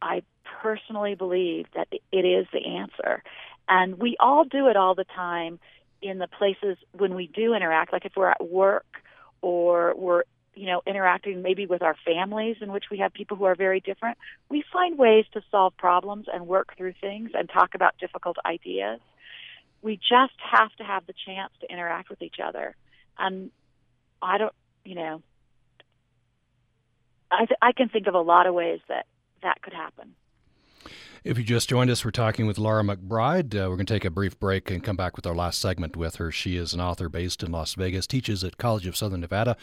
I personally believe that it is the answer. And we all do it all the time in the places when we do interact, like if we're at work or we're you know interacting maybe with our families in which we have people who are very different we find ways to solve problems and work through things and talk about difficult ideas we just have to have the chance to interact with each other. And I don't, you know, I, th- I can think of a lot of ways that that could happen. If you just joined us, we're talking with Laura McBride. Uh, we're going to take a brief break and come back with our last segment with her. She is an author based in Las Vegas, teaches at College of Southern Nevada,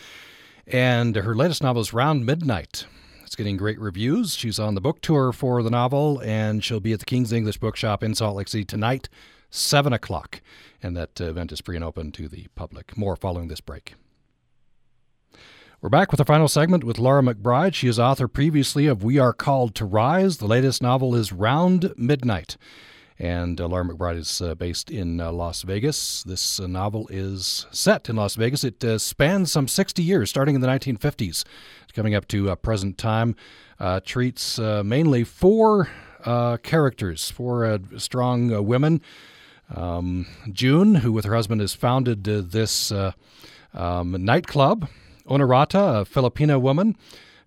and her latest novel is Round Midnight. It's getting great reviews. She's on the book tour for the novel, and she'll be at the King's English Bookshop in Salt Lake City tonight, 7 o'clock. And that event is free and open to the public. More following this break. We're back with our final segment with Laura McBride. She is author previously of We Are Called to Rise. The latest novel is Round Midnight. And uh, Laura McBride is uh, based in uh, Las Vegas. This uh, novel is set in Las Vegas. It uh, spans some 60 years, starting in the 1950s, coming up to uh, present time. Treats mainly four characters, four strong women. Um, June, who with her husband has founded this um, nightclub Honorata, a Filipino woman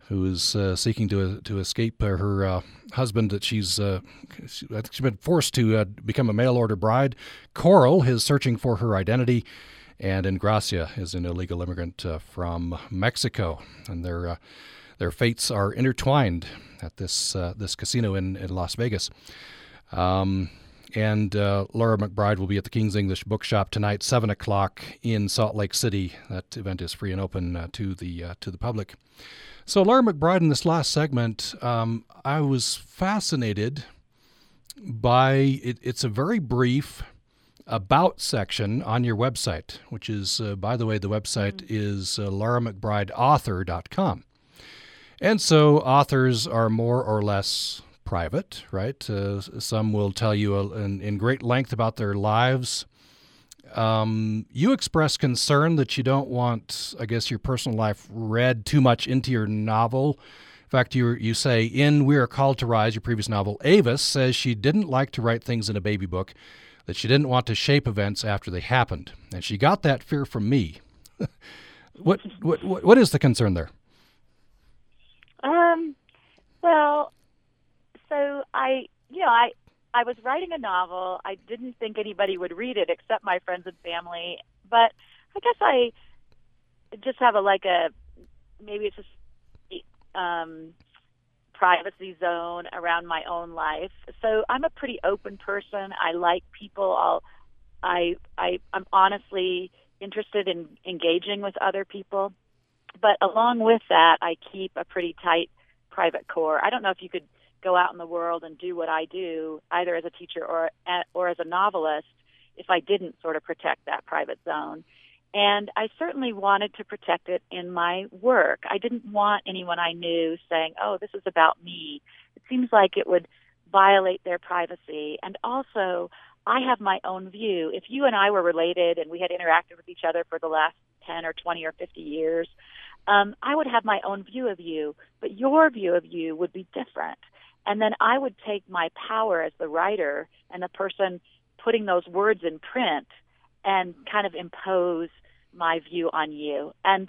who is uh, seeking to to escape uh, her uh, husband that she's uh, think she's been forced to uh, become a mail order bride. Coral is searching for her identity, and Engracia is an illegal immigrant uh, from Mexico, and their their fates are intertwined at this this casino in, in Las Vegas. Um, And uh, Laura McBride will be at the King's English Bookshop tonight, seven o'clock in Salt Lake City. That event is free and open uh, to the uh, to the public. So, Laura McBride, in this last segment, um, I was fascinated by it, it's a very brief about section on your website, which is, uh, by the way, the website mm-hmm. is uh, lauramcbrideauthor.com. And so authors are more or less private, right? Uh, some will tell you in, in, great length about their lives. Um, you express concern that you don't want, I guess, your personal life read too much into your novel. In fact, you, you say in We Are Called to Rise, your previous novel, Avis says she didn't like to write things in a baby book, that she didn't want to shape events after they happened. And she got that fear from me. <laughs> what, what, what is the concern there? Um, well, so I, you know, I, I was writing a novel. I didn't think anybody would read it except my friends and family. But I guess I just have a like a maybe it's a um, privacy zone around my own life. So I'm a pretty open person. I like people. I'll, I I I'm honestly interested in engaging with other people. But along with that, I keep a pretty tight private core. I don't know if you could go out in the world and do what I do, either as a teacher or or as a novelist, if I didn't sort of protect that private zone. And I certainly wanted to protect it in my work. I didn't want anyone I knew saying, "Oh, this is about me." It seems like it would violate their privacy. And also, I have my own view. If you and I were related and we had interacted with each other for the last 10 or 20 or 50 years, um, I would have my own view of you, but your view of you would be different. And then I would take my power as the writer and the person putting those words in print and kind of impose my view on you. And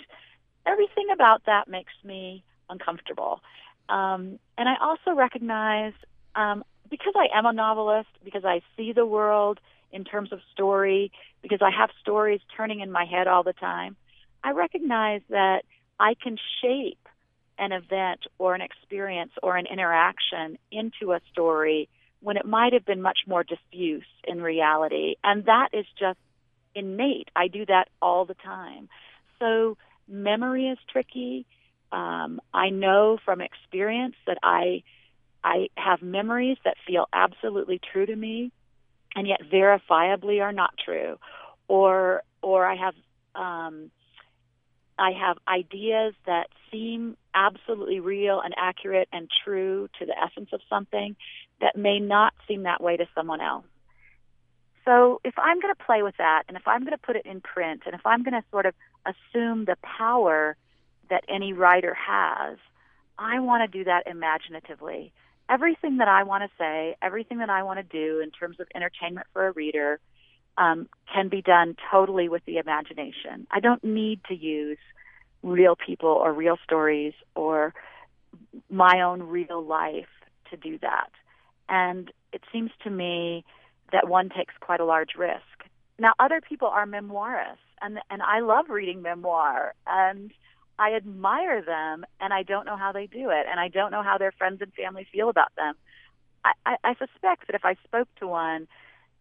everything about that makes me uncomfortable. Um, and I also recognize, um, because I am a novelist, because I see the world in terms of story, because I have stories turning in my head all the time, I recognize that I can shape an event or an experience or an interaction into a story when it might have been much more diffuse in reality. And that is just innate. I do that all the time. So memory is tricky. Um, I know from experience that I I have memories that feel absolutely true to me, and yet verifiably are not true, or or I have um, I have ideas that seem absolutely real and accurate and true to the essence of something that may not seem that way to someone else. So if I'm going to play with that and if I'm going to put it in print and if I'm going to sort of assume the power that any writer has, I want to do that imaginatively. Everything that I want to say, everything that I want to do in terms of entertainment for a reader um, can be done totally with the imagination. I don't need to use real people or real stories or my own real life to do that. And it seems to me that one takes quite a large risk. Now, other people are memoirists, and and I love reading memoir, and I admire them, and I don't know how they do it, and I don't know how their friends and family feel about them. I, I, suspect that if I spoke to one,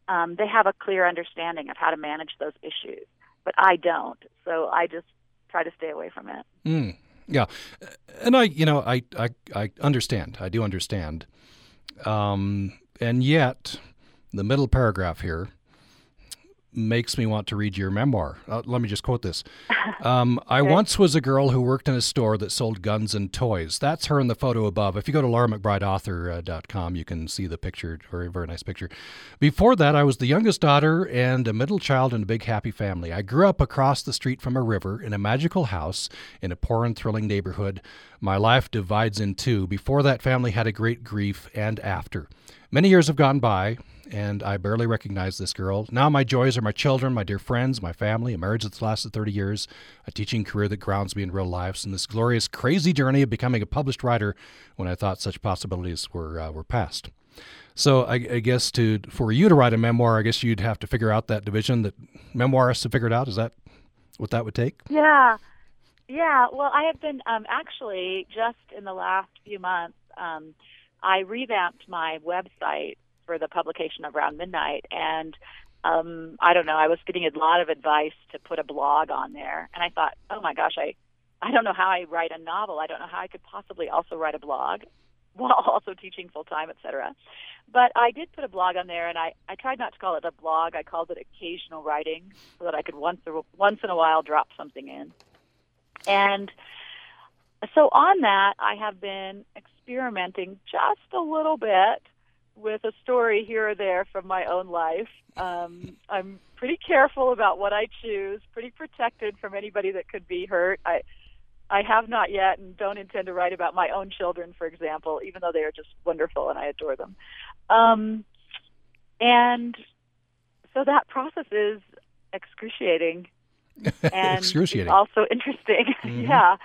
um, they have a clear understanding of how to manage those issues, but I don't. So I just try to stay away from it. Mm, yeah, and I, you know, I, I, I understand. I do understand, um, and yet the middle paragraph here makes me want to read your memoir. Uh, let me just quote this. <laughs> Um, I once was a girl who worked in a store that sold guns and toys. That's her in the photo above. If you go to lauramcbrideauthor.com, you can see the picture, very, very nice picture. Before that, I was the youngest daughter and a middle child in a big, happy family. I grew up across the street from a river in a magical house in a poor and thrilling neighborhood. My life divides in two. Before that, family had a great grief, and after. Many years have gone by and I barely recognize this girl. Now my joys are my children, my dear friends, my family, a marriage that's lasted 30 years, a teaching career that grounds me in real lives, and this glorious, crazy journey of becoming a published writer when I thought such possibilities were uh, were past. So I, I, guess to for you to write a memoir, I guess you'd have to figure out that division that memoirists have figured out. Is that what that would take? Yeah, yeah. Well, I have been um, actually just in the last few months. Um, I revamped my website for the publication of Midnight, and um, I don't know. I was getting a lot of advice to put a blog on there, and I thought, oh my gosh, I I don't know how I write a novel. I don't know how I could possibly also write a blog <laughs> while also teaching full time, et cetera. But I did put a blog on there, and I, I tried not to call it a blog. I called it occasional writing, so that I could once or, once in a while drop something in. And so on that, I have been experimenting just a little bit with a story here or there from my own life. Um, I'm pretty careful about what I choose, pretty protected from anybody that could be hurt. I I have not yet and don't intend to write about my own children, for example, even though they are just wonderful and I adore them. Um, and so that process is excruciating <laughs> and excruciating. also interesting. <laughs> Mm-hmm. yeah.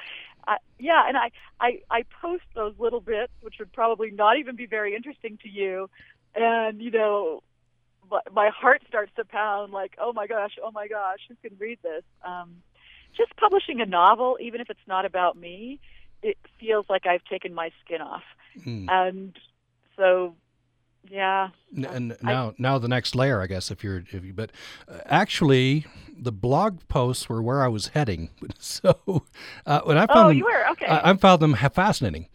Uh, yeah, and I, I I post those little bits, which would probably not even be very interesting to you, and you know, my heart starts to pound like, oh my gosh, oh my gosh, who can read this? Um, just publishing a novel, even if it's not about me, it feels like I've taken my skin off. Mm. And so, yeah. And now, I, now the next layer, I guess, if you're, if you, but uh, actually, the blog posts were where I was heading. <laughs> So, uh, when I found oh, them, you were okay. I, I found them fascinating.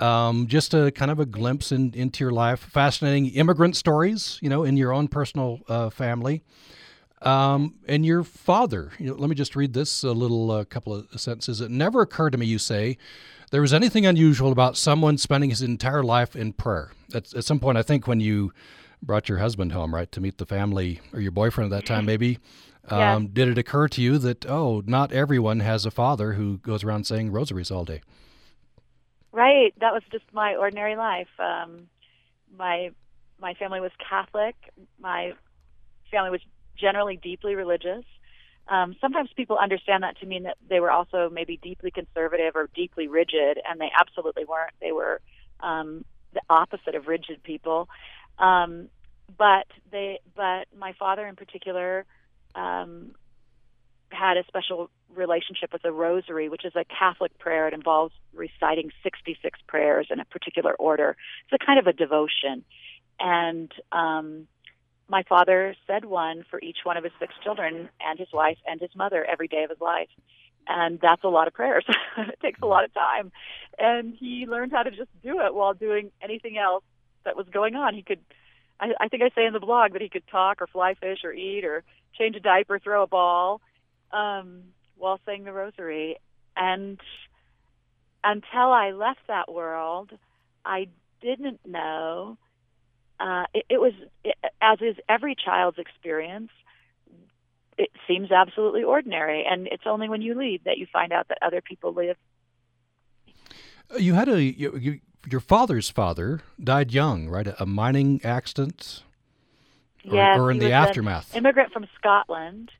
Um, just a kind of a glimpse in, into your life, fascinating immigrant stories, you know, in your own personal uh, family. Um, and your father, you know, let me just read this a little uh, couple of sentences. It never occurred to me, you say, there was anything unusual about someone spending his entire life in prayer. At, at some point, I think when you brought your husband home, right, to meet the family or your boyfriend at that time, <laughs> maybe, um, did it occur to you that, oh, not everyone has a father who goes around saying rosaries all day? Right. That was just my ordinary life. Um, my my family was Catholic. My family was generally deeply religious. Um, sometimes people understand that to mean that they were also maybe deeply conservative or deeply rigid, and they absolutely weren't. They were um, the opposite of rigid people. Um, but they, but my father in particular, um, had a special relationship with the Rosary, which is a Catholic prayer. It involves reciting 66 prayers in a particular order. It's a kind of a devotion, and um, my father said one for each one of his six children and his wife and his mother every day of his life. And that's a lot of prayers. <laughs> it takes a lot of time. And he learned how to just do it while doing anything else that was going on. He could, I, I think I say in the blog that he could talk or fly fish or eat or change a diaper, throw a ball um, while saying the rosary. And until I left that world, I didn't know uh, it, it was, it, as is every child's experience, it seems absolutely ordinary. And it's only when you leave that you find out that other people live. You had a, you, you, your father's father died young, right? A, a mining accident? Or, yes, or in the aftermath? immigrant from Scotland.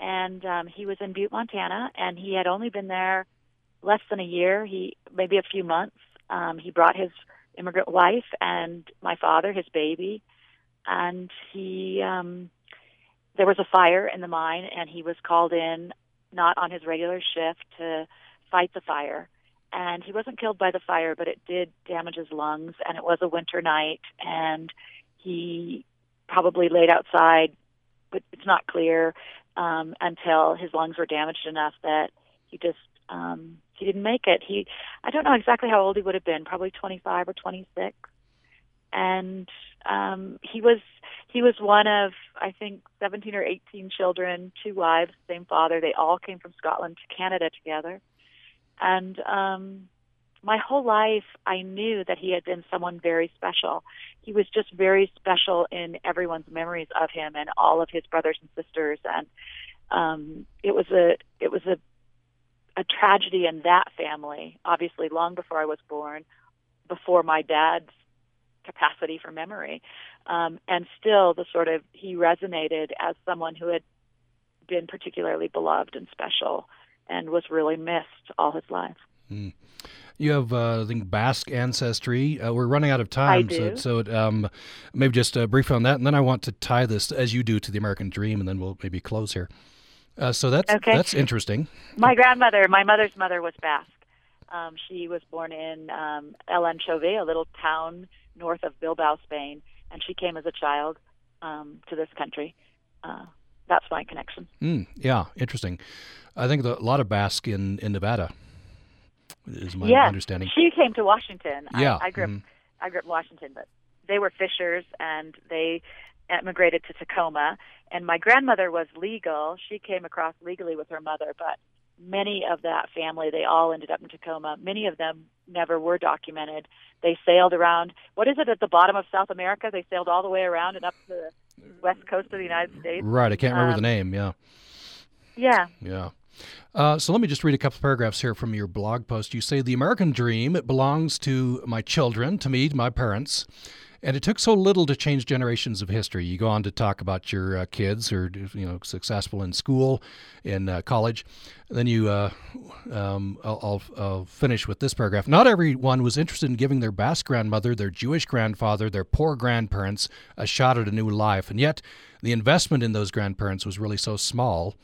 And um, he was in Butte, Montana, and he had only been there less than a year, he maybe a few months. Um, he brought his immigrant wife and my father, his baby, and he um, there was a fire in the mine, and he was called in not on his regular shift to fight the fire. And he wasn't killed by the fire, but it did damage his lungs, and it was a winter night, and he probably laid outside, but it's not clear um, until his lungs were damaged enough that he just um, he didn't make it. He, I don't know exactly how old he would have been, probably 25 or 26. And um, he was he was one of I think 17 or 18 children, two wives, same father. They all came from Scotland to Canada together. And um, my whole life, I knew that he had been someone very special. He was just very special in everyone's memories of him and all of his brothers and sisters. And um, it was a it was a a tragedy in that family, obviously long before I was born, before my dad's capacity for memory. Um, and still, the sort of, he resonated as someone who had been particularly beloved and special and was really missed all his life. Mm. You have, uh, I think, Basque ancestry. Uh, we're running out of time, so, so um, maybe just uh, briefly on that, and then I want to tie this as you do to the American Dream, and then we'll maybe close here. Uh, so that's okay. that's interesting. My grandmother, my mother's mother, was Basque. Um, she was born in um, Elanchove, a little town north of Bilbao, Spain, and she came as a child um, to this country. Uh, that's my connection. Mm, yeah, interesting. I think the, a lot of Basque in, in Nevada is my yes. understanding. She came to Washington. Yeah, I, I grew up. I grew up in Washington, but they were fishers and they emigrated to Tacoma. And my grandmother was legal. She came across legally with her mother, but many of that family, they all ended up in Tacoma. Many of them never were documented. They sailed around. What is it at the bottom of South America? They sailed all the way around and up to the west coast of the United States. Right, I can't remember the Um, name. Yeah, Yeah. yeah. Uh, so let me just read a couple paragraphs here from your blog post. You say the American dream it belongs to my children, to me, to my parents, and it took so little to change generations of history. You go on to talk about your uh, kids who are you know successful in school, in uh, college. Then you, uh, um, I'll, I'll, I'll finish with this paragraph. Not everyone was interested in giving their Basque grandmother, their Jewish grandfather, their poor grandparents a shot at a new life, and yet the investment in those grandparents was really so small.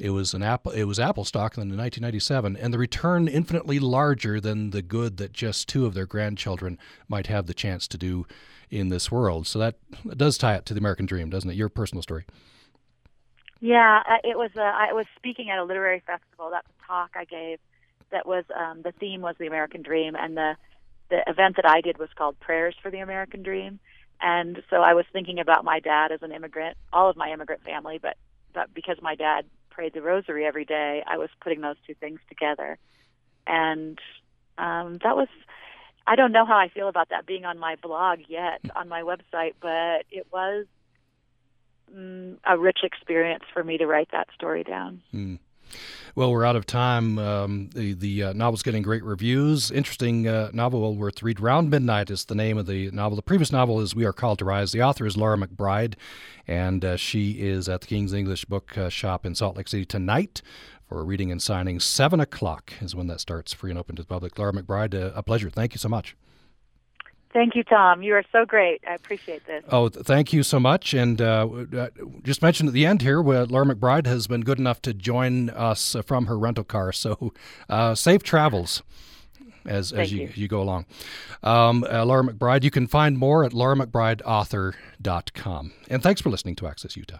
It was an apple. It was Apple stock in 1997, and the return infinitely larger than the good that just two of their grandchildren might have the chance to do in this world. So that, that does tie it to the American dream, doesn't it? Your personal story. Yeah, uh, it was. Uh, I was speaking at a literary festival. That's a talk I gave. That was um, the theme was the American Dream, and the the event that I did was called Prayers for the American Dream. And so I was thinking about my dad as an immigrant, all of my immigrant family, but but because my dad prayed the Rosary every day, I was putting those two things together, and um, that was. I don't know how I feel about that being on my blog yet on my website, but it was mm, a rich experience for me to write that story down. Hmm. Well, we're out of time. Um, the the uh, novel's getting great reviews. Interesting uh, novel, well worth read. Round Midnight is the name of the novel. The previous novel is We Are Called to Rise. The author is Laura McBride, and uh, she is at the King's English Book uh, Shop in Salt Lake City tonight for reading and signing. Seven o'clock is when that starts, free and open to the public. Laura McBride, uh, a pleasure. Thank you so much. Thank you, Tom. You are so great. I appreciate this. Oh, thank you so much. And uh, uh, just mentioned at the end here, Laura McBride has been good enough to join us from her rental car. So uh, safe travels as, as you, you. you go along. Um, uh, Laura McBride, you can find more at lauramcbrideauthor.com. And thanks for listening to Access Utah.